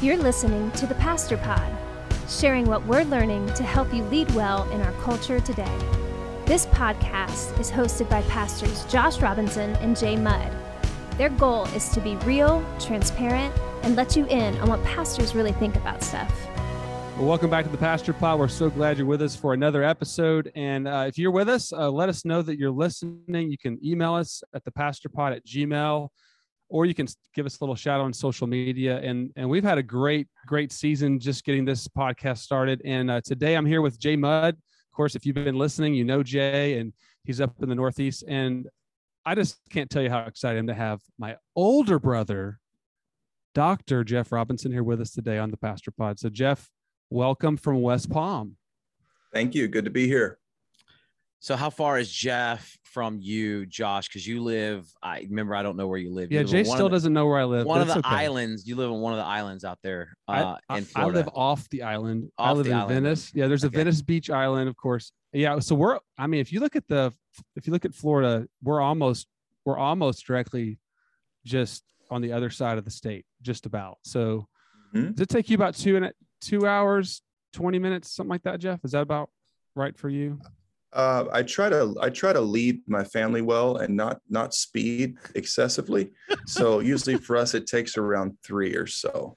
You're listening to the Pastor Pod, sharing what we're learning to help you lead well in our culture today. This podcast is hosted by pastors Josh Robinson and Jay Mudd. Their goal is to be real, transparent, and let you in on what pastors really think about stuff. Well, welcome back to the Pastor Pod. We're so glad you're with us for another episode. And uh, if you're with us, uh, let us know that you're listening. You can email us at the pastorpod at gmail or you can give us a little shout out on social media. And and we've had a great great season just getting this podcast started. And uh, today I'm here with Jay Mudd. Of course, if you've been listening, you know Jay, and he's up in the Northeast. And I just can't tell you how excited I am to have my older brother, Dr. Jeff Robinson, here with us today on the Pastor Pod. So Jeff, welcome from West Palm. Thank you. Good to be here. So how far is Jeff from you, Josh? Because you live. I remember. I don't know where you live. You yeah, live Jay still the, doesn't know where I live. One of the okay. islands. You live on one of the islands out there uh, I, in Florida. I live off the island. Off I live in island. Venice. Yeah, there's a okay. Venice Beach island, of course. Yeah, so we're. I mean, if you look at the, if you look at Florida, we're almost, we're almost directly, just on the other side of the state, just about. So, mm-hmm. does it take you about two and two hours, twenty minutes, something like that, Jeff? Is that about right for you? Uh, I try to I try to lead my family well and not not speed excessively. So usually for us it takes around three or so.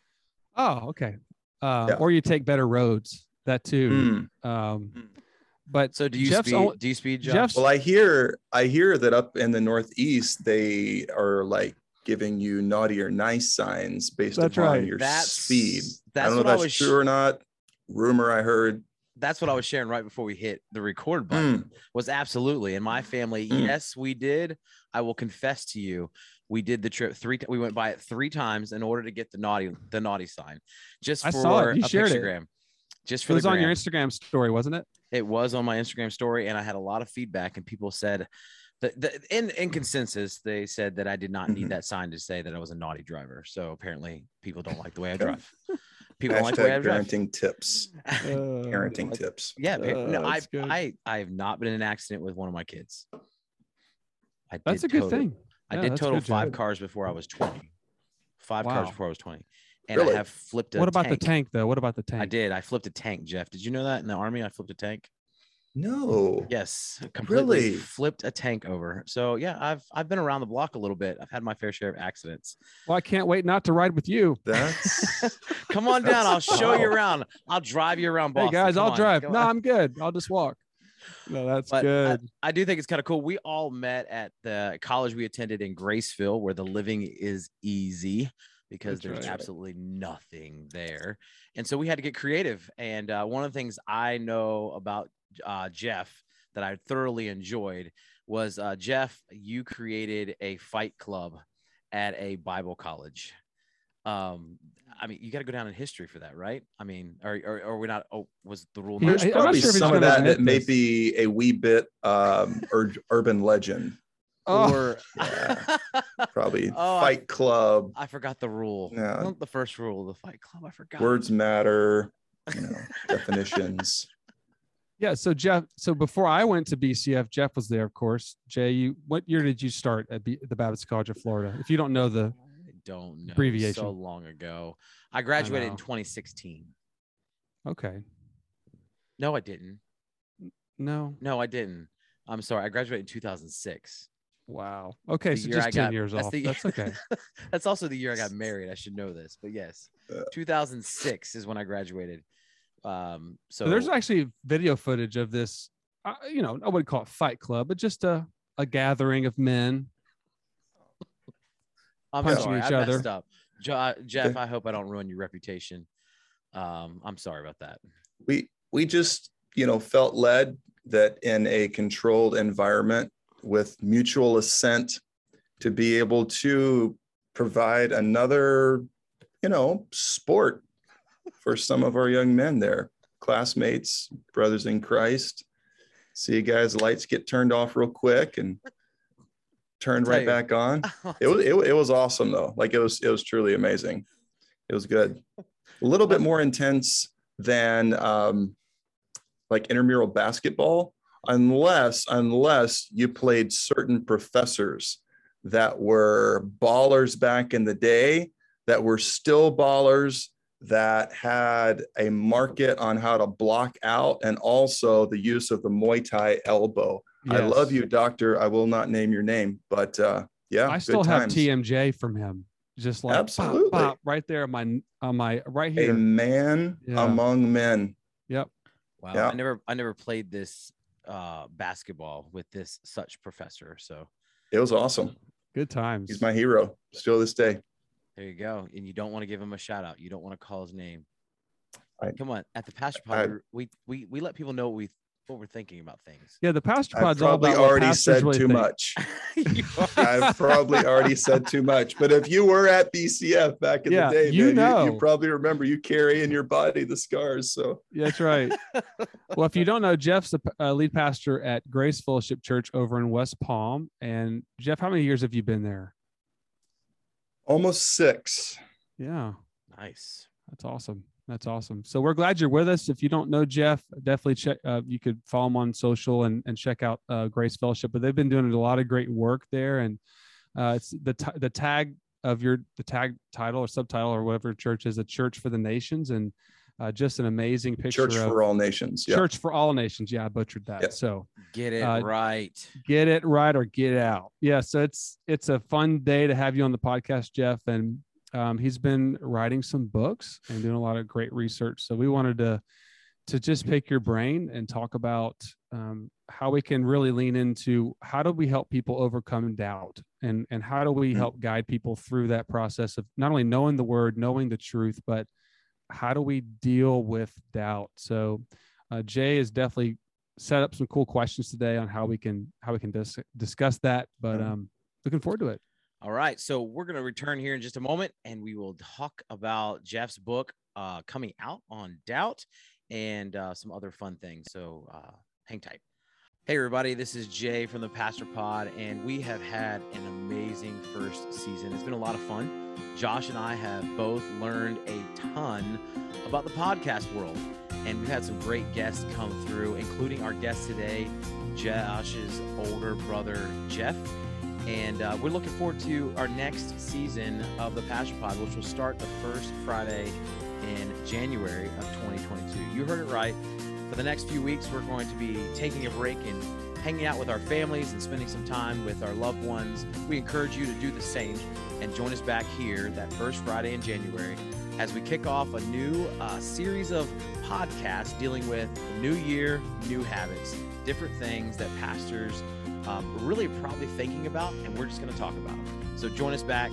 Oh, okay. Uh, yeah. Or you take better roads. That too. Mm. Um, hmm. but so do you Jeff's speed? Only, do you speed? Jeff's, well, I hear I hear that up in the Northeast they are like giving you naughty or nice signs based that's upon right. your that's, speed. That's I don't know if that's true or not. Rumor I heard that's what I was sharing right before we hit the record button. Mm. Was absolutely in my family. Mm. Yes, we did. I will confess to you, we did the trip three. We went by it three times in order to get the naughty the naughty sign, just for I saw it. You a shared pictogram. It. Just for it was on your Instagram story, wasn't it? It was on my Instagram story, and I had a lot of feedback, and people said. The, the, in, in consensus, they said that I did not need mm-hmm. that sign to say that I was a naughty driver. So apparently, people don't like the way I drive. people Hashtag like the way I drive. parenting tips. Uh, parenting tips. Yeah, uh, no, I, I I have not been in an accident with one of my kids. I that's a good total, thing. I did total five job. cars before I was twenty. Five wow. cars before I was twenty, and really? I have flipped. A what about tank. the tank though? What about the tank? I did. I flipped a tank, Jeff. Did you know that in the army? I flipped a tank. No. Yes, completely really? flipped a tank over. So yeah, I've I've been around the block a little bit. I've had my fair share of accidents. Well, I can't wait not to ride with you. That's come on down. I'll show you around. I'll drive you around Boston. Hey guys, come I'll on. drive. no, I'm good. I'll just walk. No, that's but good. I, I, do think it's kind of cool. We all met at the college we attended in Graceville, where the living is easy because that's there's right. absolutely nothing there. And so we had to get creative. And uh, one of the things I know about uh, Jeff that I thoroughly enjoyed was uh, Jeff. You created a fight club at a Bible college. Um, I mean, you got to go down in history for that, right? I mean, are are, are we not? Oh, was the rule? There's probably sure some of that that may be a wee bit um, ur- urban legend. Oh. Or yeah, probably oh, Fight Club. I forgot the rule. Yeah. the first rule of the Fight Club. I forgot. Words matter. You know, definitions. Yeah. So Jeff, so before I went to BCF, Jeff was there, of course. Jay, you what year did you start at B, the Baptist College of Florida? If you don't know the I don't know abbreviation, so long ago. I graduated I in 2016. Okay. No, I didn't. No. No, I didn't. I'm sorry. I graduated in 2006. Wow. Okay, so just 10 got, years that's off. The, that's okay. that's also the year I got married. I should know this, but yes, uh, 2006 is when I graduated. Um, so there's actually video footage of this. Uh, you know, I wouldn't call it Fight Club, but just a a gathering of men I'm punching sorry, each I other. Up. Jo- Jeff, I hope I don't ruin your reputation. Um, I'm sorry about that. We we just you know felt led that in a controlled environment with mutual assent to be able to provide another you know sport for some of our young men there, classmates, brothers in Christ. See you guys, lights get turned off real quick and turned right back on. It was it, it was awesome though. Like it was it was truly amazing. It was good. A little bit more intense than um, like intramural basketball, unless unless you played certain professors that were ballers back in the day that were still ballers that had a market on how to block out and also the use of the Muay Thai elbow. Yes. I love you, doctor. I will not name your name, but uh, yeah, I still have TMJ from him. Just like absolutely pop, pop, right there on my on my right here. A man yeah. among men. Yep. Wow. Yeah. I never I never played this uh basketball with this such professor. So it was awesome. Good times. He's my hero still this day. There you go. And you don't want to give him a shout out. You don't want to call his name. I, Come on, at the pastor pod, I, we we we let people know what we what we're thinking about things. Yeah, the pastor pod's I've probably already said really too think. much. I've probably already said too much. But if you were at BCF back in yeah, the day, you man, know, you, you, probably remember you carry in your body the scars. So yeah, that's right. well, if you don't know, Jeff's the uh, lead pastor at Grace Fellowship Church over in West Palm. And Jeff, how many years have you been there? Almost six. Yeah. Nice. That's awesome. That's awesome. So we're glad you're with us. If you don't know Jeff, definitely check. Uh, you could follow him on social and, and check out uh, Grace Fellowship. But they've been doing a lot of great work there, and uh, it's the t- the tag of your the tag title or subtitle or whatever church is a church for the nations, and uh, just an amazing picture. Church for all nations. Yeah. Church for all nations. Yeah, I butchered that. Yeah. So get it uh, right. Get it right or get out. Yeah. So it's it's a fun day to have you on the podcast, Jeff, and um, he's been writing some books and doing a lot of great research. So we wanted to to just pick your brain and talk about um, how we can really lean into how do we help people overcome doubt and and how do we mm-hmm. help guide people through that process of not only knowing the word, knowing the truth, but how do we deal with doubt? So uh, Jay has definitely set up some cool questions today on how we can how we can dis- discuss that. But mm-hmm. um, looking forward to it. All right. So we're going to return here in just a moment and we will talk about Jeff's book uh, coming out on doubt and uh, some other fun things. So uh, hang tight. Hey, everybody. This is Jay from the Pastor Pod, and we have had an amazing first season. It's been a lot of fun. Josh and I have both learned a ton about the podcast world, and we've had some great guests come through, including our guest today, Josh's older brother, Jeff. And uh, we're looking forward to our next season of the Pastor Pod, which will start the first Friday in January of 2022. You heard it right. For the next few weeks, we're going to be taking a break and hanging out with our families and spending some time with our loved ones. We encourage you to do the same and join us back here that first Friday in January as we kick off a new uh, series of podcasts dealing with new year, new habits, different things that pastors um, really probably thinking about, and we're just going to talk about. So join us back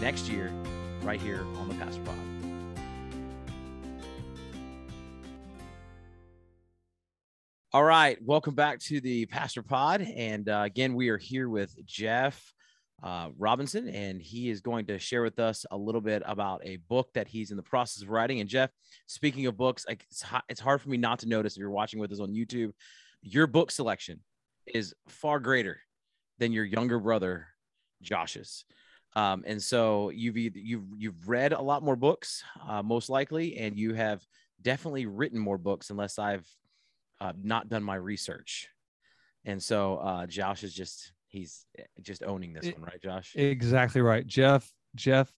next year, right here on the Pastor Pod. All right, welcome back to the Pastor Pod, and uh, again, we are here with Jeff uh, Robinson, and he is going to share with us a little bit about a book that he's in the process of writing. And Jeff, speaking of books, it's, it's hard for me not to notice if you're watching with us on YouTube, your book selection is far greater than your younger brother Josh's. Um, and so you've you've you've read a lot more books, uh, most likely, and you have definitely written more books, unless I've uh, not done my research. And so uh, Josh is just he's eh, just owning this one, right, Josh? Exactly right, Jeff. Jeff,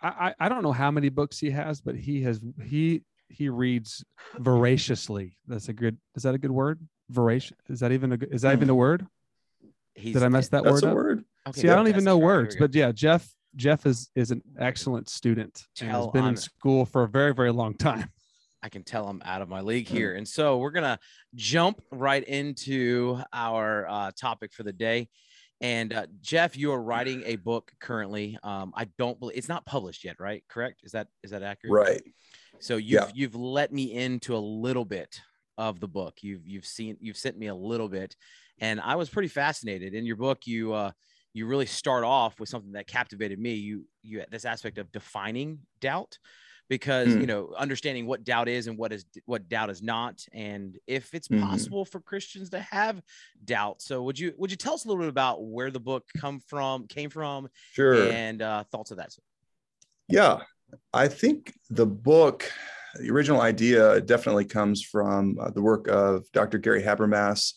I I don't know how many books he has, but he has he he reads voraciously. That's a good. Is that a good word? voracious. Is that even a is that even a word? He's, Did I mess that word up? Word. Okay, See, I don't even know words, but yeah, Jeff Jeff is is an excellent student and has been I'm, in school for a very very long time. I can tell I'm out of my league here, and so we're gonna jump right into our uh, topic for the day. And uh, Jeff, you are writing a book currently. Um, I don't believe it's not published yet, right? Correct? Is that is that accurate? Right. So you've yeah. you've let me into a little bit of the book. You've you've seen you've sent me a little bit, and I was pretty fascinated. In your book, you uh, you really start off with something that captivated me. You you this aspect of defining doubt, because mm. you know understanding what doubt is and what is what doubt is not, and if it's mm-hmm. possible for Christians to have doubt. So would you would you tell us a little bit about where the book come from came from? Sure. And uh, thoughts of that. Yeah, I think the book the original idea definitely comes from uh, the work of Dr. Gary Habermas.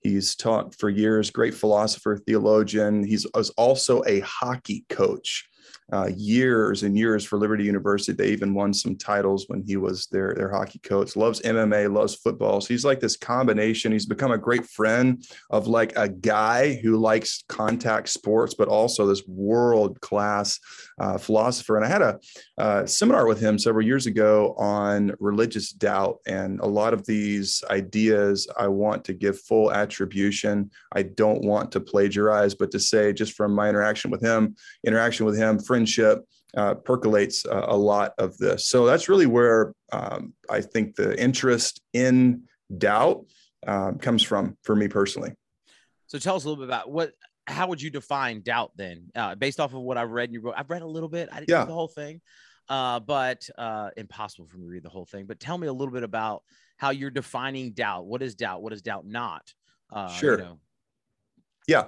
He's taught for years, great philosopher, theologian. He's also a hockey coach. Uh, years and years for Liberty University. They even won some titles when he was their, their hockey coach, loves MMA, loves football. So he's like this combination. He's become a great friend of like a guy who likes contact sports, but also this world class uh, philosopher. And I had a uh, seminar with him several years ago on religious doubt. And a lot of these ideas I want to give full attribution. I don't want to plagiarize, but to say just from my interaction with him, interaction with him, friendship, uh, percolates uh, a lot of this. So that's really where um, I think the interest in doubt um, comes from for me personally. So tell us a little bit about what how would you define doubt then, uh, based off of what I've read? You wrote, I've read a little bit. I didn't yeah. read the whole thing, uh, but uh, impossible for me to read the whole thing. But tell me a little bit about how you're defining doubt. What is doubt? What is doubt not? Uh, sure. You know? Yeah.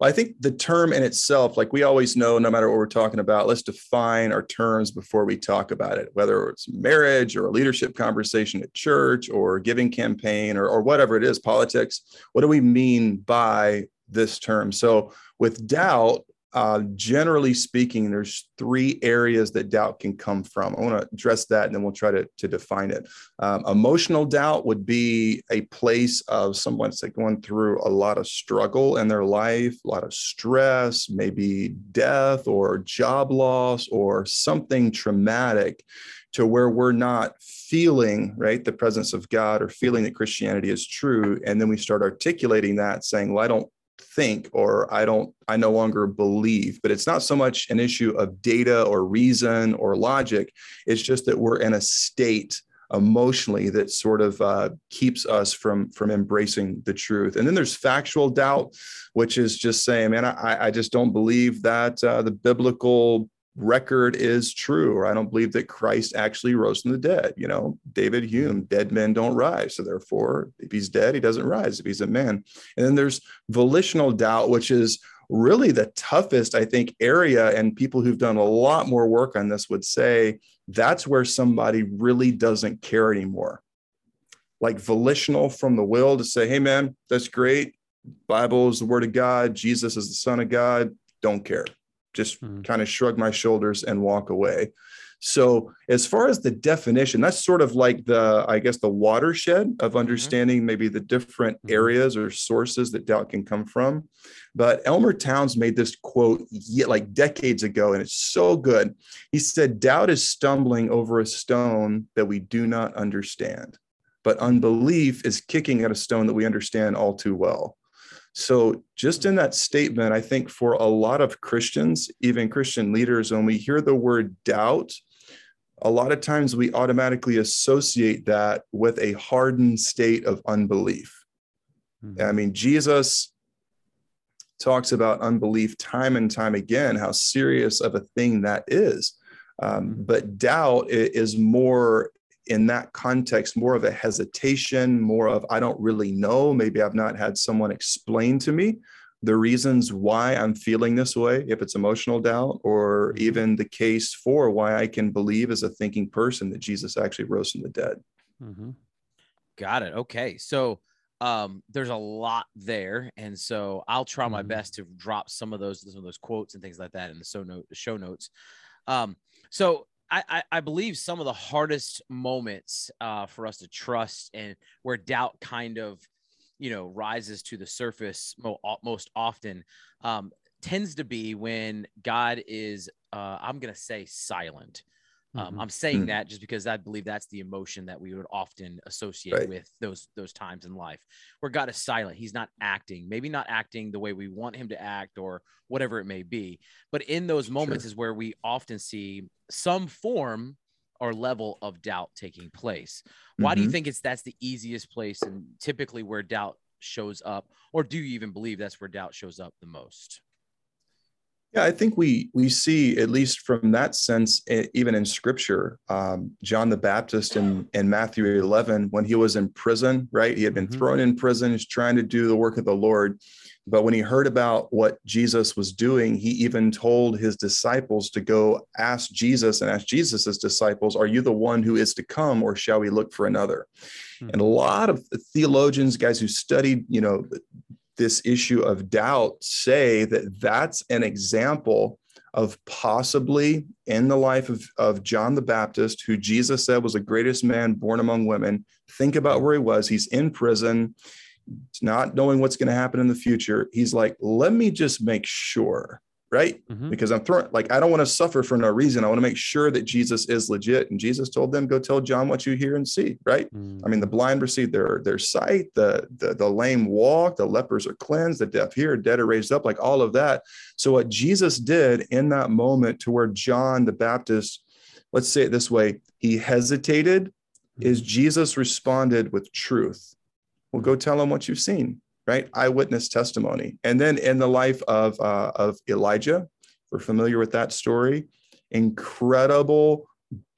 Well, I think the term in itself, like we always know, no matter what we're talking about, let's define our terms before we talk about it, whether it's marriage or a leadership conversation at church or giving campaign or, or whatever it is, politics. What do we mean by this term. So with doubt, uh, generally speaking, there's three areas that doubt can come from. I want to address that and then we'll try to, to define it. Um, emotional doubt would be a place of someone that's going through a lot of struggle in their life, a lot of stress, maybe death or job loss or something traumatic to where we're not feeling right the presence of god or feeling that christianity is true and then we start articulating that saying well i don't think or I don't, I no longer believe. But it's not so much an issue of data or reason or logic. It's just that we're in a state emotionally that sort of uh, keeps us from from embracing the truth. And then there's factual doubt, which is just saying, man, I, I just don't believe that uh, the biblical record is true, or I don't believe that Christ actually rose from the dead. You know, David Hume, dead men don't rise. So therefore, if he's dead, he doesn't rise if he's a man. And then there's volitional doubt, which is really the toughest, I think, area. And people who've done a lot more work on this would say that's where somebody really doesn't care anymore. Like volitional from the will to say, hey, man, that's great. Bible is the word of God. Jesus is the son of God. Don't care just mm. kind of shrug my shoulders and walk away. So, as far as the definition, that's sort of like the, I guess, the watershed of mm-hmm. understanding mm-hmm. maybe the different mm-hmm. areas or sources that doubt can come from. But Elmer Towns made this quote like decades ago, and it's so good. He said, Doubt is stumbling over a stone that we do not understand, but unbelief is kicking at a stone that we understand all too well. So, just in that statement, I think for a lot of Christians, even Christian leaders, when we hear the word doubt, a lot of times we automatically associate that with a hardened state of unbelief. Mm-hmm. I mean, Jesus talks about unbelief time and time again, how serious of a thing that is. Um, mm-hmm. but doubt is more in that context more of a hesitation, more of, I don't really know. Maybe I've not had someone explain to me the reasons why I'm feeling this way, if it's emotional doubt, or mm-hmm. even the case for why I can believe as a thinking person that Jesus actually rose from the dead. Mm-hmm. Got it. Okay. So, um, there's a lot there, and so I'll try my mm-hmm. best to drop some of those some of those quotes and things like that in the show note show notes. Um, so I, I, believe some of the hardest moments uh, for us to trust and where doubt kind of, you know, rises to the surface mo- most often um, tends to be when God is, uh, I'm going to say, silent. Um, mm-hmm. I'm saying mm-hmm. that just because I believe that's the emotion that we would often associate right. with those those times in life where God is silent. He's not acting, maybe not acting the way we want him to act or whatever it may be. But in those moments sure. is where we often see some form or level of doubt taking place. Why mm-hmm. do you mm-hmm. think it's that's the easiest place and typically where doubt shows up, or do you even believe that's where doubt shows up the most? Yeah, I think we we see at least from that sense, even in Scripture, um, John the Baptist in in Matthew eleven, when he was in prison, right? He had been mm-hmm. thrown in prison, he's trying to do the work of the Lord, but when he heard about what Jesus was doing, he even told his disciples to go ask Jesus and ask Jesus's disciples, "Are you the one who is to come, or shall we look for another?" Mm-hmm. And a lot of theologians, guys who studied, you know, this issue of doubt say that that's an example of possibly in the life of, of John the Baptist, who Jesus said was the greatest man born among women. Think about where he was. He's in prison, not knowing what's going to happen in the future. He's like, let me just make sure right? Mm-hmm. Because I'm throwing like I don't want to suffer for no reason. I want to make sure that Jesus is legit. And Jesus told them, "Go tell John what you hear and see." Right? Mm-hmm. I mean, the blind receive their their sight, the, the the lame walk, the lepers are cleansed, the deaf hear, dead are raised up, like all of that. So what Jesus did in that moment, to where John the Baptist, let's say it this way, he hesitated, mm-hmm. is Jesus responded with truth. Well, go tell him what you've seen right? Eyewitness testimony. And then in the life of, uh, of Elijah, we're familiar with that story. Incredible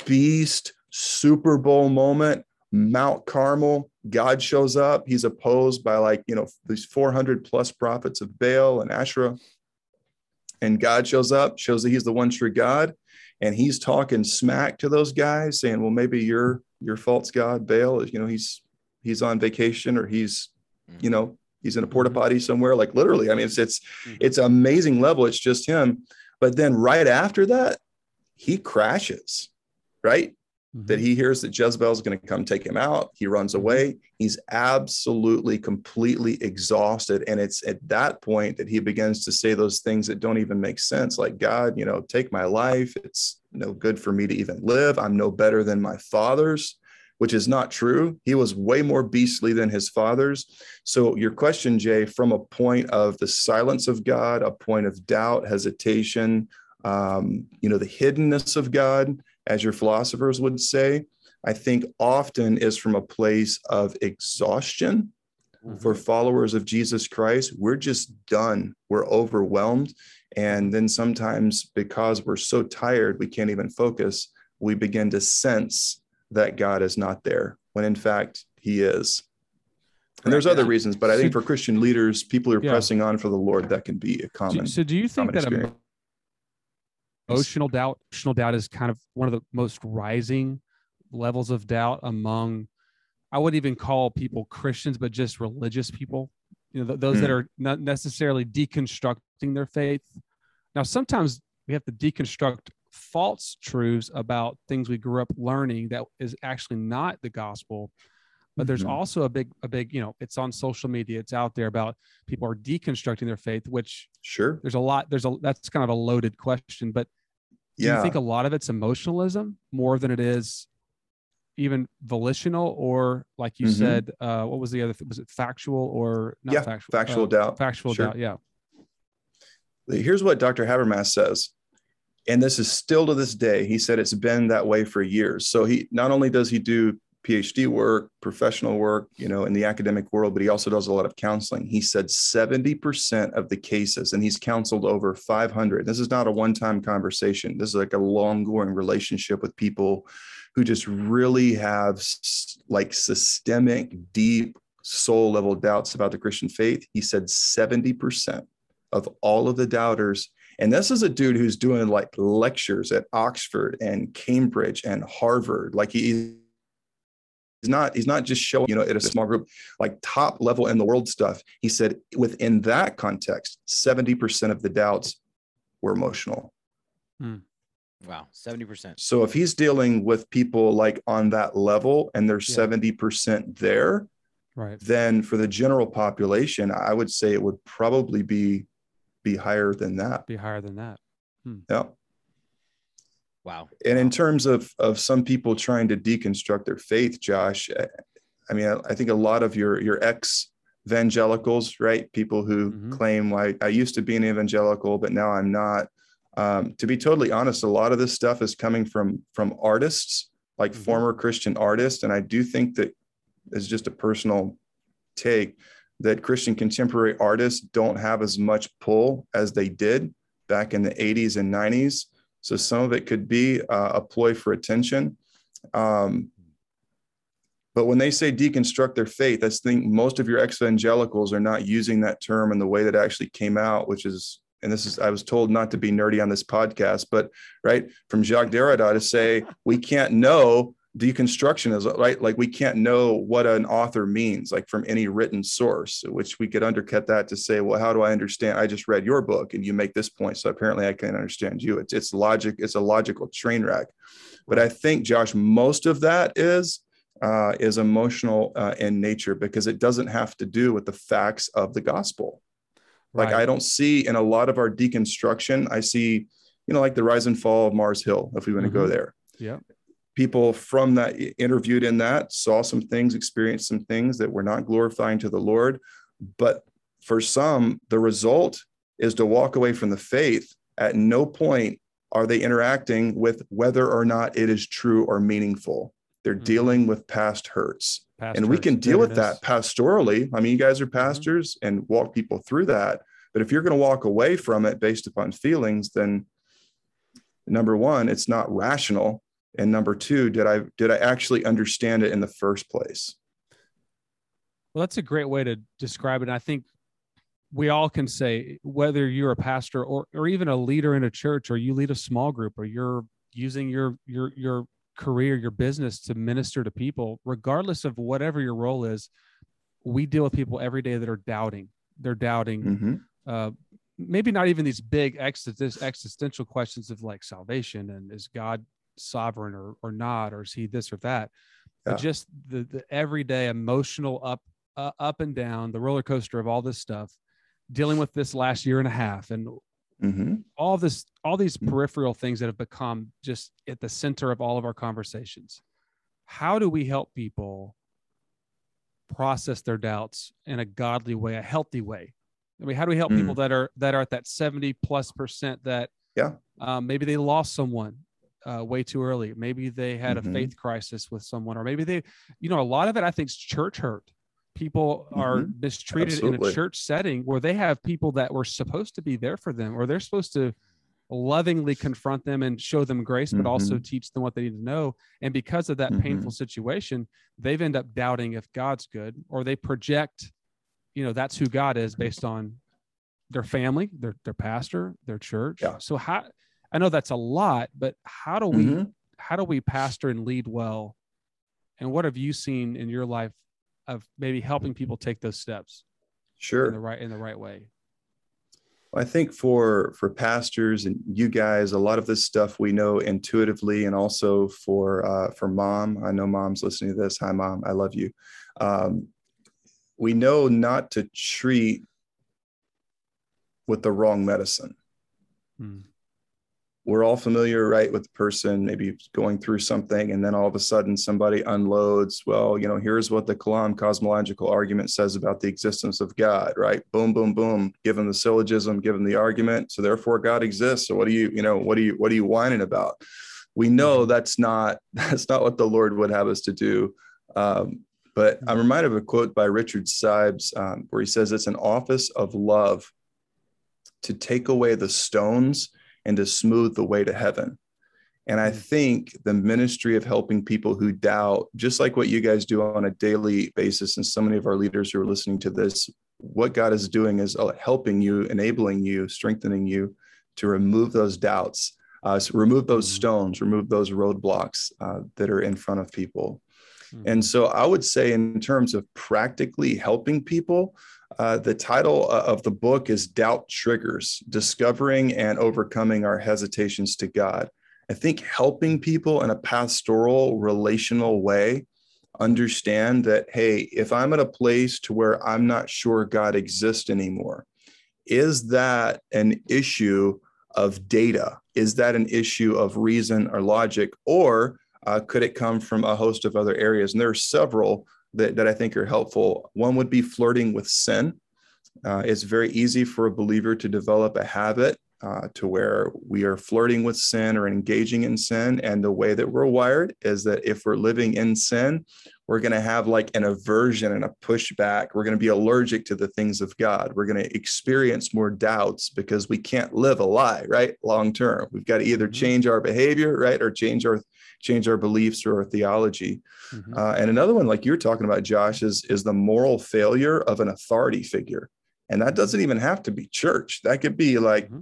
beast, Super Bowl moment, Mount Carmel. God shows up. He's opposed by like, you know, these 400 plus prophets of Baal and Asherah. And God shows up, shows that he's the one true God. And he's talking smack to those guys, saying, well, maybe your your false God, Baal, is, you know, he's he's on vacation or he's, you know, He's in a porta potty somewhere, like literally. I mean, it's it's mm-hmm. it's amazing level. It's just him. But then right after that, he crashes, right? Mm-hmm. That he hears that Jezebel is going to come take him out. He runs mm-hmm. away. He's absolutely, completely exhausted. And it's at that point that he begins to say those things that don't even make sense. Like, God, you know, take my life. It's no good for me to even live. I'm no better than my fathers which is not true. He was way more beastly than his fathers. So, your question, Jay, from a point of the silence of God, a point of doubt, hesitation, um, you know, the hiddenness of God, as your philosophers would say, I think often is from a place of exhaustion. Mm-hmm. For followers of Jesus Christ, we're just done. We're overwhelmed. And then sometimes, because we're so tired, we can't even focus, we begin to sense that God is not there when in fact he is. And there's other reasons, but I think for Christian leaders, people who are yeah. pressing on for the Lord, that can be a common. So, do you think that experience. emotional doubt, emotional doubt, is kind of one of the most rising levels of doubt among? I wouldn't even call people Christians, but just religious people. You know, those that hmm. are not necessarily deconstructing their faith. Now, sometimes we have to deconstruct false truths about things we grew up learning that is actually not the gospel but there's mm-hmm. also a big a big you know it's on social media it's out there about people are deconstructing their faith which sure there's a lot there's a that's kind of a loaded question but do yeah. you think a lot of it's emotionalism more than it is even volitional or like you mm-hmm. said uh what was the other th- was it factual or not yeah, factual factual uh, doubt factual sure. doubt yeah here's what dr habermas says and this is still to this day he said it's been that way for years. So he not only does he do phd work professional work you know in the academic world but he also does a lot of counseling. He said 70% of the cases and he's counseled over 500 this is not a one-time conversation. This is like a long-going relationship with people who just really have like systemic deep soul level doubts about the christian faith. He said 70% of all of the doubters and this is a dude who's doing like lectures at Oxford and Cambridge and Harvard. Like he, he's not he's not just showing you know at a small group like top level in the world stuff. He said within that context, 70% of the doubts were emotional. Hmm. Wow, 70%. So if he's dealing with people like on that level and they're yeah. 70% there, right. Then for the general population, I would say it would probably be be higher than that. Be higher than that. Hmm. Yeah. Wow. And in terms of of some people trying to deconstruct their faith, Josh, I mean, I, I think a lot of your your ex evangelicals, right? People who mm-hmm. claim like I used to be an evangelical, but now I'm not. Um, to be totally honest, a lot of this stuff is coming from from artists, like mm-hmm. former Christian artists, and I do think that is just a personal take that Christian contemporary artists don't have as much pull as they did back in the 80s and 90s. So some of it could be uh, a ploy for attention. Um, but when they say deconstruct their faith, I think most of your evangelicals are not using that term in the way that actually came out, which is, and this is, I was told not to be nerdy on this podcast, but right from Jacques Derrida to say we can't know deconstruction is right? Like we can't know what an author means like from any written source which we could undercut that to say well how do i understand? I just read your book and you make this point so apparently i can't understand you. It's it's logic it's a logical train wreck. But i think josh most of that is uh, is emotional uh, in nature because it doesn't have to do with the facts of the gospel. Like right. i don't see in a lot of our deconstruction i see you know like the rise and fall of mars hill if we want mm-hmm. to go there. Yeah people from that interviewed in that saw some things, experienced some things that were not glorifying to the Lord. But for some, the result is to walk away from the faith. At no point are they interacting with whether or not it is true or meaningful. They're mm-hmm. dealing with past hurts. Past and hurts, we can deal with that pastorally. I mean, you guys are mm-hmm. pastors mm-hmm. and walk people through that. But if you're going to walk away from it based upon feelings, then number one, it's not rational and number two did i did i actually understand it in the first place? Well that's a great way to describe it. And i think we all can say whether you're a pastor or or even a leader in a church or you lead a small group or you're using your your your career your business to minister to people regardless of whatever your role is we deal with people every day that are doubting. They're doubting mm-hmm. uh, maybe not even these big existential questions of like salvation and is god sovereign or or not, or is he this or that? Yeah. But just the the everyday emotional up uh, up and down, the roller coaster of all this stuff, dealing with this last year and a half, and mm-hmm. all this all these mm-hmm. peripheral things that have become just at the center of all of our conversations. How do we help people process their doubts in a godly way, a healthy way? I mean, how do we help mm. people that are that are at that 70 plus percent that yeah um, maybe they lost someone uh, way too early. Maybe they had mm-hmm. a faith crisis with someone, or maybe they, you know, a lot of it I think is church hurt. People mm-hmm. are mistreated Absolutely. in a church setting where they have people that were supposed to be there for them, or they're supposed to lovingly confront them and show them grace, but mm-hmm. also teach them what they need to know. And because of that painful mm-hmm. situation, they've end up doubting if God's good, or they project, you know, that's who God is based on their family, their their pastor, their church. Yeah. So how I know that's a lot, but how do we mm-hmm. how do we pastor and lead well? And what have you seen in your life of maybe helping people take those steps? Sure. In the right in the right way. I think for for pastors and you guys, a lot of this stuff we know intuitively, and also for uh, for mom. I know mom's listening to this. Hi, mom. I love you. Um, we know not to treat with the wrong medicine. Hmm we're all familiar, right, with the person maybe going through something, and then all of a sudden somebody unloads, well, you know, here's what the Kalam cosmological argument says about the existence of God, right? Boom, boom, boom. Give them the syllogism, give them the argument. So therefore God exists. So what do you, you know, what do you, what are you whining about? We know mm-hmm. that's not that's not what the Lord would have us to do. Um, but I'm mm-hmm. reminded of a quote by Richard Sibbes um, where he says it's an office of love to take away the stones and to smooth the way to heaven. And I mm. think the ministry of helping people who doubt, just like what you guys do on a daily basis, and so many of our leaders who are listening to this, what God is doing is uh, helping you, enabling you, strengthening you to remove those doubts, uh, so remove those mm. stones, remove those roadblocks uh, that are in front of people. Mm-hmm. And so I would say, in terms of practically helping people, uh, the title uh, of the book is Doubt Triggers Discovering and Overcoming Our Hesitations to God. I think helping people in a pastoral, relational way understand that, hey, if I'm at a place to where I'm not sure God exists anymore, is that an issue of data? Is that an issue of reason or logic? Or uh, could it come from a host of other areas? And there are several that, that I think are helpful. One would be flirting with sin. Uh, it's very easy for a believer to develop a habit uh, to where we are flirting with sin or engaging in sin. And the way that we're wired is that if we're living in sin, we're going to have like an aversion and a pushback. We're going to be allergic to the things of God. We're going to experience more doubts because we can't live a lie, right? Long term. We've got to either mm-hmm. change our behavior, right? Or change our change our beliefs or our theology. Mm-hmm. Uh, and another one, like you're talking about, Josh, is is the moral failure of an authority figure, and that doesn't even have to be church. That could be like mm-hmm.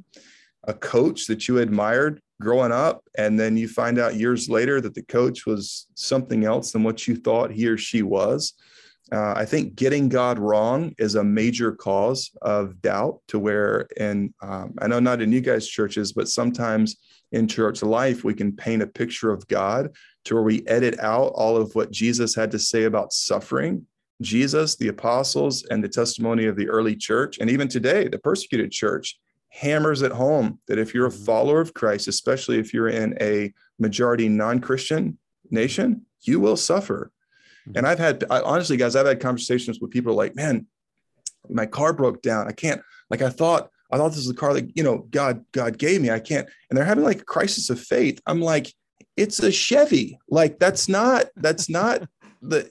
a coach that you admired growing up and then you find out years later that the coach was something else than what you thought he or she was uh, i think getting god wrong is a major cause of doubt to where and um, i know not in you guys churches but sometimes in church life we can paint a picture of god to where we edit out all of what jesus had to say about suffering jesus the apostles and the testimony of the early church and even today the persecuted church hammers at home that if you're a mm-hmm. follower of Christ, especially if you're in a majority non Christian nation, you will suffer. Mm-hmm. And I've had, I, honestly, guys, I've had conversations with people like, man, my car broke down. I can't, like, I thought, I thought this was the car that, you know, God, God gave me. I can't, and they're having like a crisis of faith. I'm like, it's a Chevy. Like, that's not, that's not the,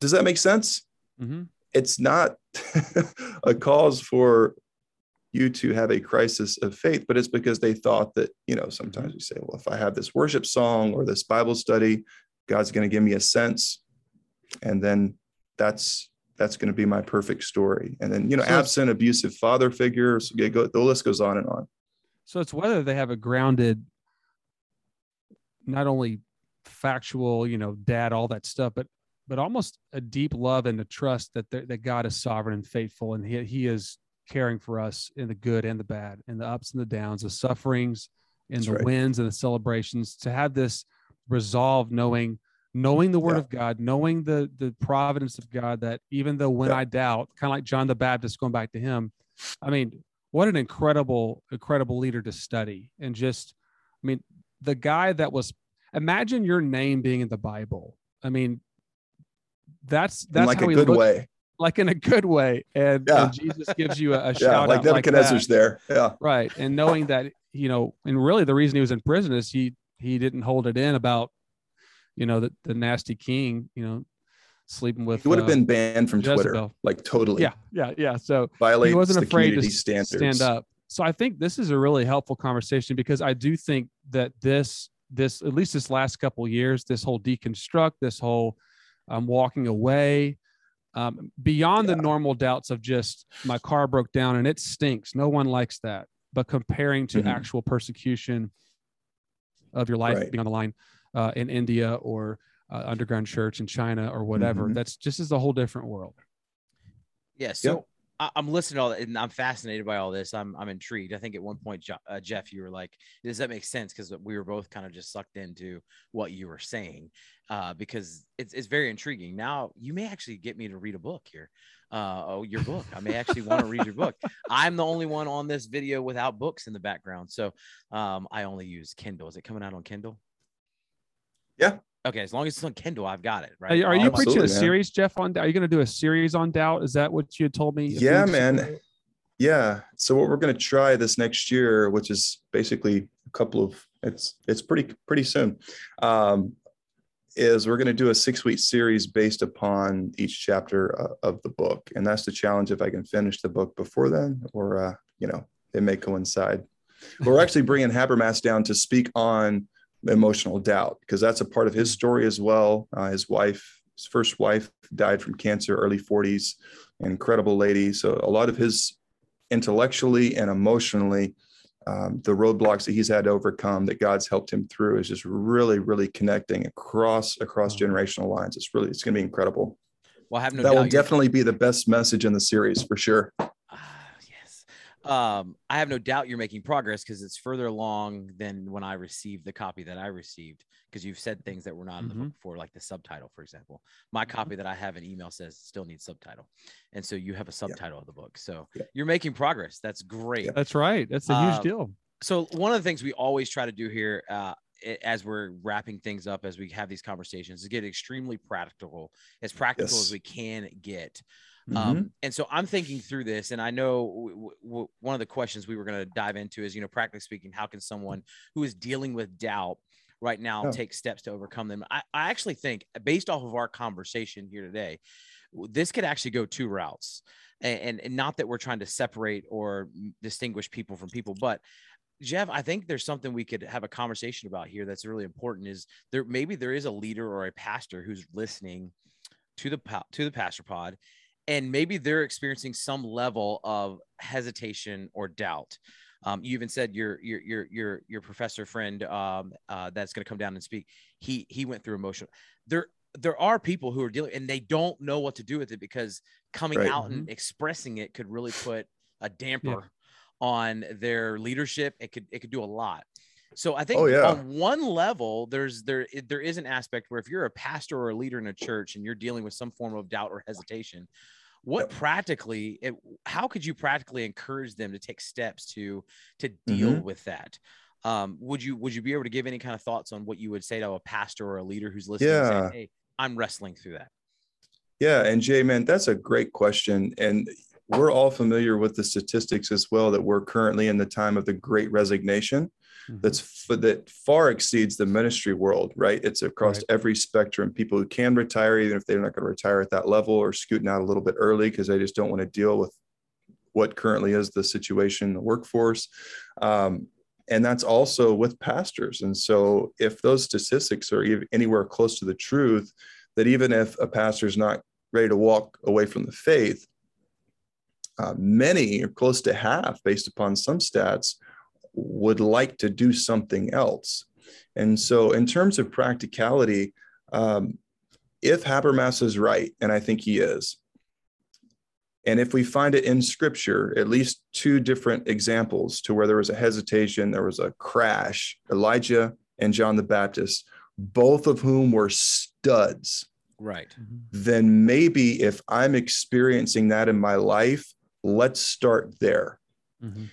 does that make sense? Mm-hmm. It's not a cause for you to have a crisis of faith, but it's because they thought that, you know, sometimes we say, well, if I have this worship song or this Bible study, God's going to give me a sense. And then that's that's going to be my perfect story. And then, you know, so absent abusive father figures, go, the list goes on and on. So it's whether they have a grounded, not only factual, you know, dad, all that stuff, but but almost a deep love and a trust that that God is sovereign and faithful, and He He is caring for us in the good and the bad, in the ups and the downs, the sufferings, in That's the right. wins and the celebrations. To have this resolve, knowing knowing the word yeah. of God, knowing the the providence of God, that even though when yeah. I doubt, kind of like John the Baptist, going back to him, I mean, what an incredible, incredible leader to study. And just, I mean, the guy that was imagine your name being in the Bible. I mean, that's that's in like a good looked, way like in a good way. And, yeah. and Jesus gives you a, a shout yeah, like Nebuchadnezzar's like there. Yeah. Right. And knowing that, you know, and really the reason he was in prison is he he didn't hold it in about, you know, the, the nasty king, you know, sleeping with he would have uh, been banned from Jezebel. Twitter. Like totally. Yeah. Yeah. Yeah. So Violates he wasn't afraid to standards. stand up. So I think this is a really helpful conversation because I do think that this this at least this last couple years, this whole deconstruct, this whole um, walking away, um, beyond yeah. the normal doubts of just my car broke down and it stinks. No one likes that. But comparing to mm-hmm. actual persecution of your life right. being on the line uh, in India or uh, underground church in China or whatever, mm-hmm. that's just is a whole different world. Yeah. So I, am listening to all that and I'm fascinated by all this. I'm I'm intrigued. I think at one point, uh, Jeff, you were like, "Does that make sense?" Because we were both kind of just sucked into what you were saying, uh, because it's it's very intriguing. Now you may actually get me to read a book here. Uh, oh, your book. I may actually want to read your book. I'm the only one on this video without books in the background, so um, I only use Kindle. Is it coming out on Kindle? Yeah, Okay, as long as it's on Kindle, I've got it. Right? Are, are you preaching a man. series, Jeff? On are you going to do a series on doubt? Is that what you told me? Yeah, man. Yeah. So what we're going to try this next year, which is basically a couple of it's it's pretty pretty soon, um, is we're going to do a six week series based upon each chapter uh, of the book, and that's the challenge. If I can finish the book before then, or uh, you know, it may coincide. we're actually bringing Habermas down to speak on emotional doubt because that's a part of his story as well. Uh, his wife, his first wife, died from cancer, early 40s, an incredible lady. So a lot of his intellectually and emotionally, um, the roadblocks that he's had to overcome that God's helped him through is just really, really connecting across across generational lines. It's really it's going to be incredible. Well, I have no that will definitely be the best message in the series for sure um, I have no doubt you're making progress because it's further along than when I received the copy that I received. Because you've said things that were not in the mm-hmm. book before, like the subtitle, for example. My mm-hmm. copy that I have in email says still needs subtitle, and so you have a subtitle yeah. of the book. So yeah. you're making progress. That's great. Yeah. That's right. That's a huge um, deal. So one of the things we always try to do here, uh, as we're wrapping things up, as we have these conversations, is get extremely practical, as practical yes. as we can get. Um, mm-hmm. Um, and so I'm thinking through this, and I know w- w- one of the questions we were going to dive into is, you know, practically speaking, how can someone who is dealing with doubt right now oh. take steps to overcome them? I, I actually think, based off of our conversation here today, this could actually go two routes. And, and not that we're trying to separate or distinguish people from people, but Jeff, I think there's something we could have a conversation about here that's really important. Is there maybe there is a leader or a pastor who's listening to the to the pastor pod and maybe they're experiencing some level of hesitation or doubt Um, you even said your your your your your professor friend um, uh, that's going to come down and speak. He he went through emotional. There there are people who are dealing and they don't know what to do with it because coming right. out and mm-hmm. expressing it could really put a damper yeah. on their leadership. It could it could do a lot. So I think oh, yeah. on one level, there's there there is an aspect where if you're a pastor or a leader in a church and you're dealing with some form of doubt or hesitation, what practically it, how could you practically encourage them to take steps to to deal mm-hmm. with that? Um, would you would you be able to give any kind of thoughts on what you would say to a pastor or a leader who's listening? Yeah. Saying, hey, I'm wrestling through that. Yeah, and Jay, man, that's a great question, and we're all familiar with the statistics as well that we're currently in the time of the Great Resignation mm-hmm. that's that far exceeds the ministry world, right? It's across right. every spectrum. People who can retire, even if they're not going to retire at that level, or scooting out a little bit early because they just don't want to deal with what currently is the situation in the workforce. Um, and that's also with pastors. And so, if those statistics are anywhere close to the truth, that even if a pastor is not ready to walk away from the faith, uh, many or close to half, based upon some stats, would like to do something else. And so, in terms of practicality, um, if Habermas is right, and I think he is, and if we find it in scripture, at least two different examples to where there was a hesitation, there was a crash, Elijah and John the Baptist, both of whom were studs. Right. Mm-hmm. Then maybe if I'm experiencing that in my life, let's start there. Mm-hmm.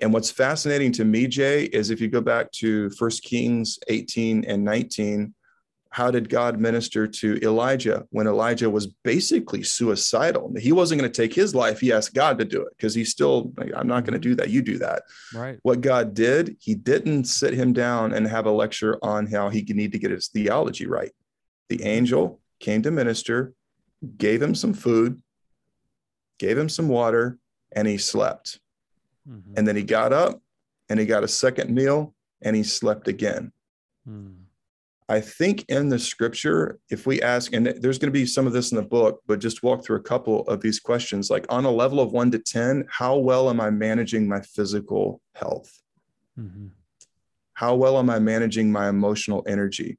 And what's fascinating to me, Jay, is if you go back to First Kings 18 and 19, how did God minister to Elijah when Elijah was basically suicidal? He wasn't going to take his life. He asked God to do it because he's still, like, I'm not going to do that. You do that. Right. What God did, he didn't sit him down and have a lecture on how he could need to get his theology right. The angel came to minister, gave him some food, gave him some water, and he slept. Mm-hmm. And then he got up and he got a second meal and he slept again. Mm. I think in the scripture, if we ask, and there's going to be some of this in the book, but just walk through a couple of these questions like on a level of one to 10, how well am I managing my physical health? Mm-hmm. How well am I managing my emotional energy?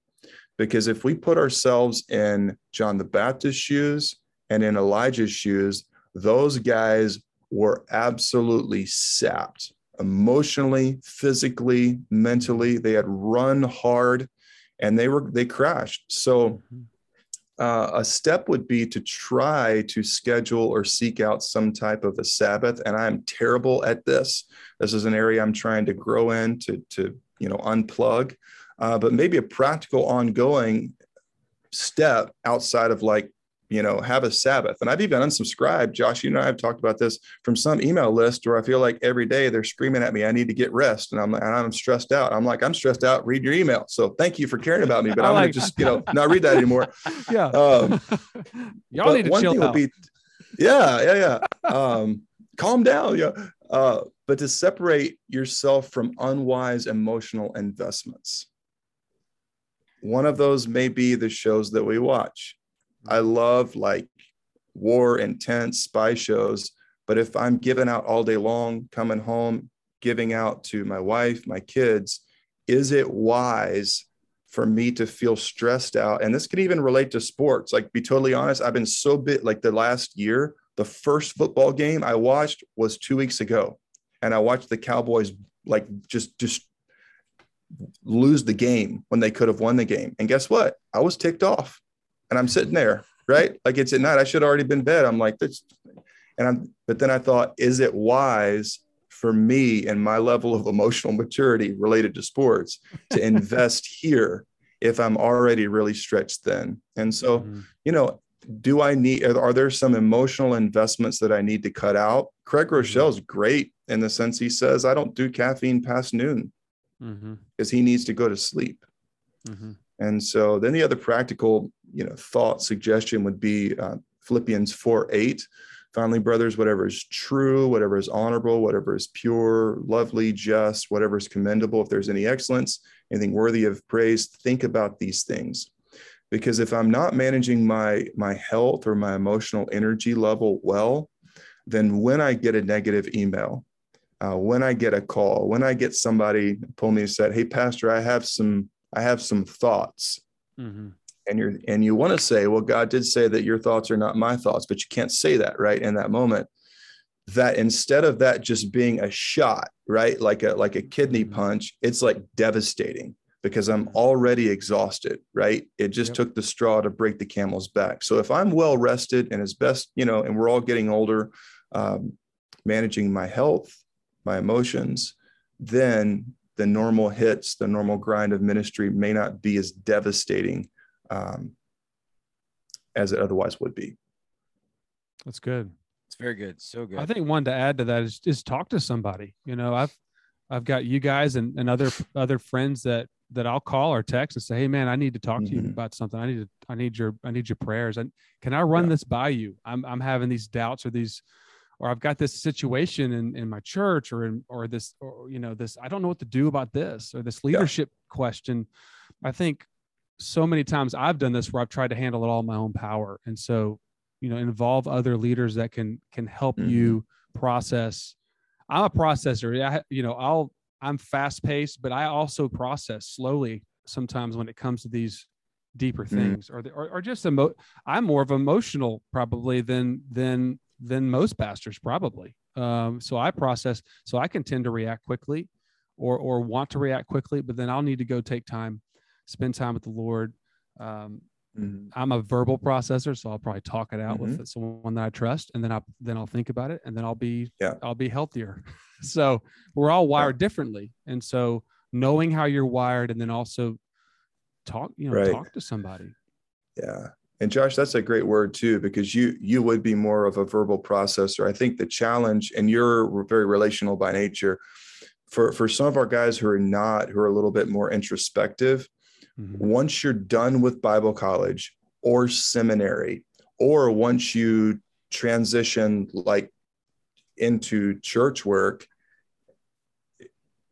Because if we put ourselves in John the Baptist's shoes and in Elijah's shoes, those guys were absolutely sapped emotionally, physically, mentally. They had run hard and they were they crashed. So mm-hmm. uh, a step would be to try to schedule or seek out some type of a Sabbath. And I'm terrible at this. This is an area I'm trying to grow in to to you know unplug. Uh, but maybe a practical ongoing step outside of like you know, have a Sabbath. And I've even unsubscribed, Josh, you know, I've talked about this from some email list where I feel like every day they're screaming at me, I need to get rest. And I'm and I'm stressed out. I'm like, I'm stressed out. Read your email. So thank you for caring about me, but I'm like, gonna just, you know, not read that anymore. yeah. Um, Y'all need to one chill thing out. Be, yeah, yeah, yeah. Um, calm down. Yeah. Uh, but to separate yourself from unwise emotional investments. One of those may be the shows that we watch I love like war, intense spy shows. But if I'm giving out all day long, coming home, giving out to my wife, my kids, is it wise for me to feel stressed out? And this could even relate to sports. Like, be totally honest, I've been so bit like the last year, the first football game I watched was two weeks ago. And I watched the Cowboys like just just lose the game when they could have won the game. And guess what? I was ticked off and I'm sitting there, right? Like it's at night. I should have already been bed. I'm like, this, and I'm, but then I thought, is it wise for me and my level of emotional maturity related to sports to invest here if I'm already really stretched thin? And so, mm-hmm. you know, do I need, are, there some emotional investments that I need to cut out? Craig mm-hmm. Great in the sense he says, I don't do caffeine past noon because mm-hmm. he needs to go to sleep. Mm-hmm. And so then the other practical, you know, thought suggestion would be uh, Philippians 4 8. Finally, brothers, whatever is true, whatever is honorable, whatever is pure, lovely, just, whatever is commendable, if there's any excellence, anything worthy of praise, think about these things. Because if I'm not managing my my health or my emotional energy level well, then when I get a negative email, uh, when I get a call, when I get somebody pull me and said, "Hey, Pastor, I have some, I have some thoughts," mm-hmm. And you're and you want to say, "Well, God did say that your thoughts are not my thoughts," but you can't say that right in that moment. That instead of that just being a shot, right, like a like a kidney mm-hmm. punch, it's like devastating because I'm already exhausted, right? It just yep. took the straw to break the camel's back. So if I'm well rested and as best, you know, and we're all getting older, um, managing my health, my emotions, then the normal hits, the normal grind of ministry may not be as devastating um, as it otherwise would be. That's good. It's very good. So good. I think one to add to that is just talk to somebody. You know, I've I've got you guys and, and other other friends that that I'll call or text and say, "Hey, man, I need to talk mm-hmm. to you mm-hmm. about something. I need to, I need your, I need your prayers. And can I run yeah. this by you? I'm, I'm having these doubts or these, or I've got this situation in, in my church or in, or this, or you know, this. I don't know what to do about this or this leadership yeah. question. I think so many times I've done this where I've tried to handle it all in my own power, and so, you know, involve other leaders that can can help mm-hmm. you process. I'm a processor. I, you know, I'll I'm fast paced, but I also process slowly sometimes when it comes to these deeper mm-hmm. things mm. or, the, or, or just emo- I'm more of emotional probably than, than, than most pastors probably. Um, so I process, so I can tend to react quickly or, or want to react quickly, but then I'll need to go take time, spend time with the Lord. Um, mm-hmm. I'm a verbal processor, so I'll probably talk it out mm-hmm. with someone that I trust, and then I then I'll think about it, and then I'll be yeah. I'll be healthier. so we're all wired differently and so knowing how you're wired and then also talk you know right. talk to somebody yeah and josh that's a great word too because you you would be more of a verbal processor i think the challenge and you're very relational by nature for for some of our guys who are not who are a little bit more introspective mm-hmm. once you're done with bible college or seminary or once you transition like into church work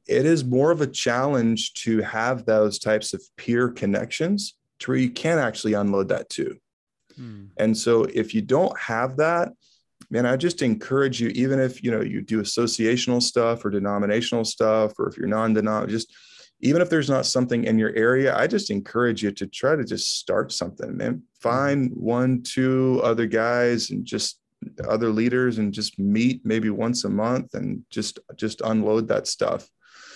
it is more of a challenge to have those types of peer connections to where you can actually unload that too. Hmm. And so if you don't have that, man, I just encourage you, even if you know you do associational stuff or denominational stuff, or if you're non-denominational, just even if there's not something in your area, I just encourage you to try to just start something, man. Hmm. Find one, two other guys and just other leaders and just meet maybe once a month and just just unload that stuff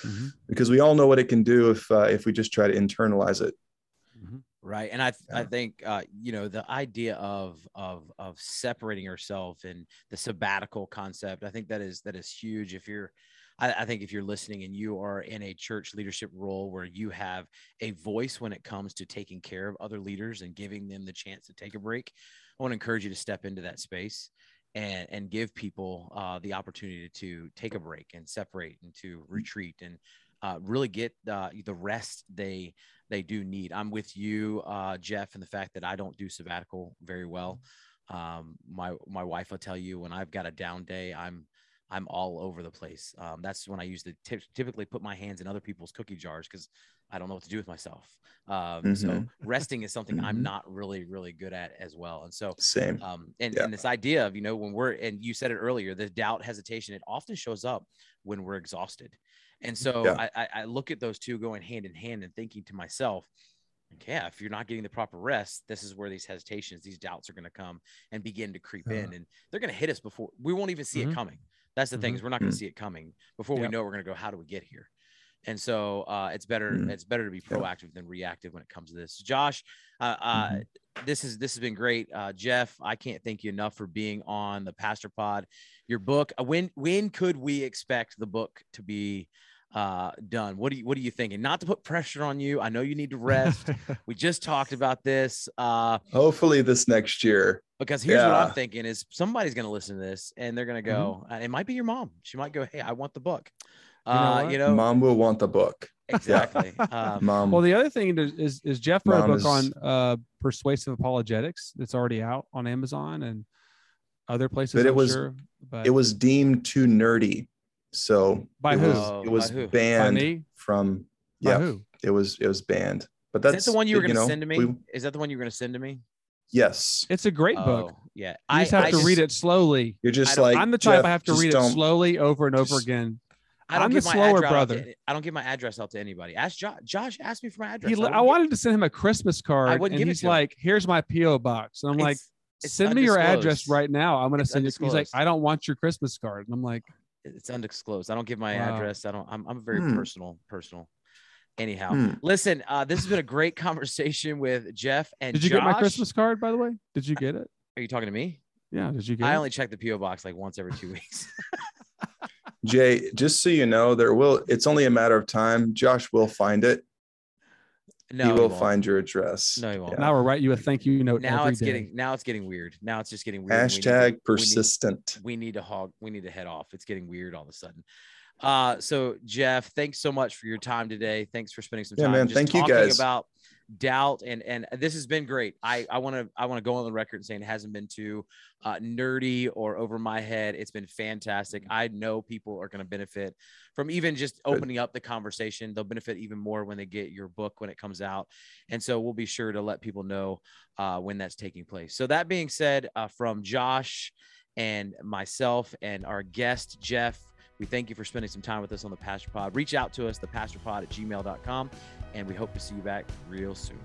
mm-hmm. because we all know what it can do if uh, if we just try to internalize it. Mm-hmm. Right, and I yeah. I think uh, you know the idea of of of separating yourself and the sabbatical concept. I think that is that is huge. If you're I, I, think if you're listening and you are in a church leadership role where you have a voice when it comes to taking care of other leaders and giving them the chance to take a break, I want to encourage you to step into that space and and give people uh, the opportunity to take a break and separate and to mm. retreat and uh, really get uh, the rest they they do need. I'm with you, uh, Jeff, and the fact that I don't do sabbatical very well. Um, my my wife will tell you when I've got a down day, I'm I'm all over the place. Um, that's when I used to t- typically put my hands in other people's cookie jars because I don't know what to do with myself. Um, mm-hmm. So resting is something mm-hmm. I'm not really, really good at as well. And so same. Um, and, yeah. and this idea of you know when we're and you said it earlier, the doubt, hesitation, it often shows up when we're exhausted. And so yeah. I, I look at those two going hand in hand and thinking to myself, yeah, if you're not getting the proper rest, this is where these hesitations, these doubts are going to come and begin to creep uh, in, and they're going to hit us before we won't even see mm-hmm. it coming. That's the mm-hmm. thing is we're not going to mm-hmm. see it coming before yep. we know we're going to go. How do we get here? And so uh, it's better mm-hmm. it's better to be proactive than reactive when it comes to this. Josh, uh, uh, mm-hmm. this is this has been great. Uh, Jeff, I can't thank you enough for being on the Pastor Pod. Your book. Uh, when when could we expect the book to be uh, done. What do you what are you thinking? Not to put pressure on you. I know you need to rest. we just talked about this. Uh, Hopefully this next year. Because here's yeah. what I'm thinking is somebody's going to listen to this and they're going to go. Mm-hmm. it might be your mom. She might go, "Hey, I want the book." Uh, you know, you know mom will want the book. Exactly. Um, mom. Well, the other thing is is Jeff wrote a book is... on uh, persuasive apologetics that's already out on Amazon and other places. But it I'm was sure, but... it was deemed too nerdy so by it who? Was, oh, it was banned from yeah. It was it was banned. But that's Is that the one you were going to send to me. We, Is that the one you were going to send to me? Yes. It's a great oh, book. Yeah. You just have I to just, read it slowly. You're just like I'm the type Jeff, I have to read it slowly over and over just, again I don't I'm give the my slower address out to brother. I don't give my address out to anybody. Ask Josh. Josh asked me for my address. He, I I wanted to send him a Christmas card, wouldn't and give it he's to him. like, "Here's my PO box," and I'm like, It's- it's "Send me your address right now. I'm gonna It's send it." He's like, "I don't want your Christmas card," and I'm like, It's undisclosed. I don't give my Wow. address. I don't. I'm. I'm very Hmm. personal. Personal. Anyhow, Hmm. listen. Uh, this has been a great conversation with Jeff and "Did you Josh. get my Christmas card, by the way? Did you get it? Are you talking to me? Yeah, did you get I it?" only check the PO box like once every two weeks. Jay, just so you know, there will. It's only a matter of time. Josh will find it. No, he will won't. find your address. No, he won't. Now we'll write you a thank you note. Now every it's day. getting. Now it's getting weird. Now it's just getting weird. and we need to- we Hashtag need- persistent. we need to hog we need to head off it's getting weird all of a sudden uh so jeff thanks so much for your time today thanks for spending some Yeah, time man. just Thank you, talking guys. about doubt and and this has been great. I i want to i want to go on the record and saying it hasn't been too uh nerdy or over my head. It's been fantastic. I know people are going to benefit from even just opening up the conversation. They'll benefit even more when they get your book when it comes out. And so we'll be sure to let people know uh, when that's taking place. So that being said uh, from josh and myself and our guest, Jeff. We thank you for spending some time with us on the Pastor Pod. Reach out to us, thepastorpod at gmail.com, and we hope to see you back real soon.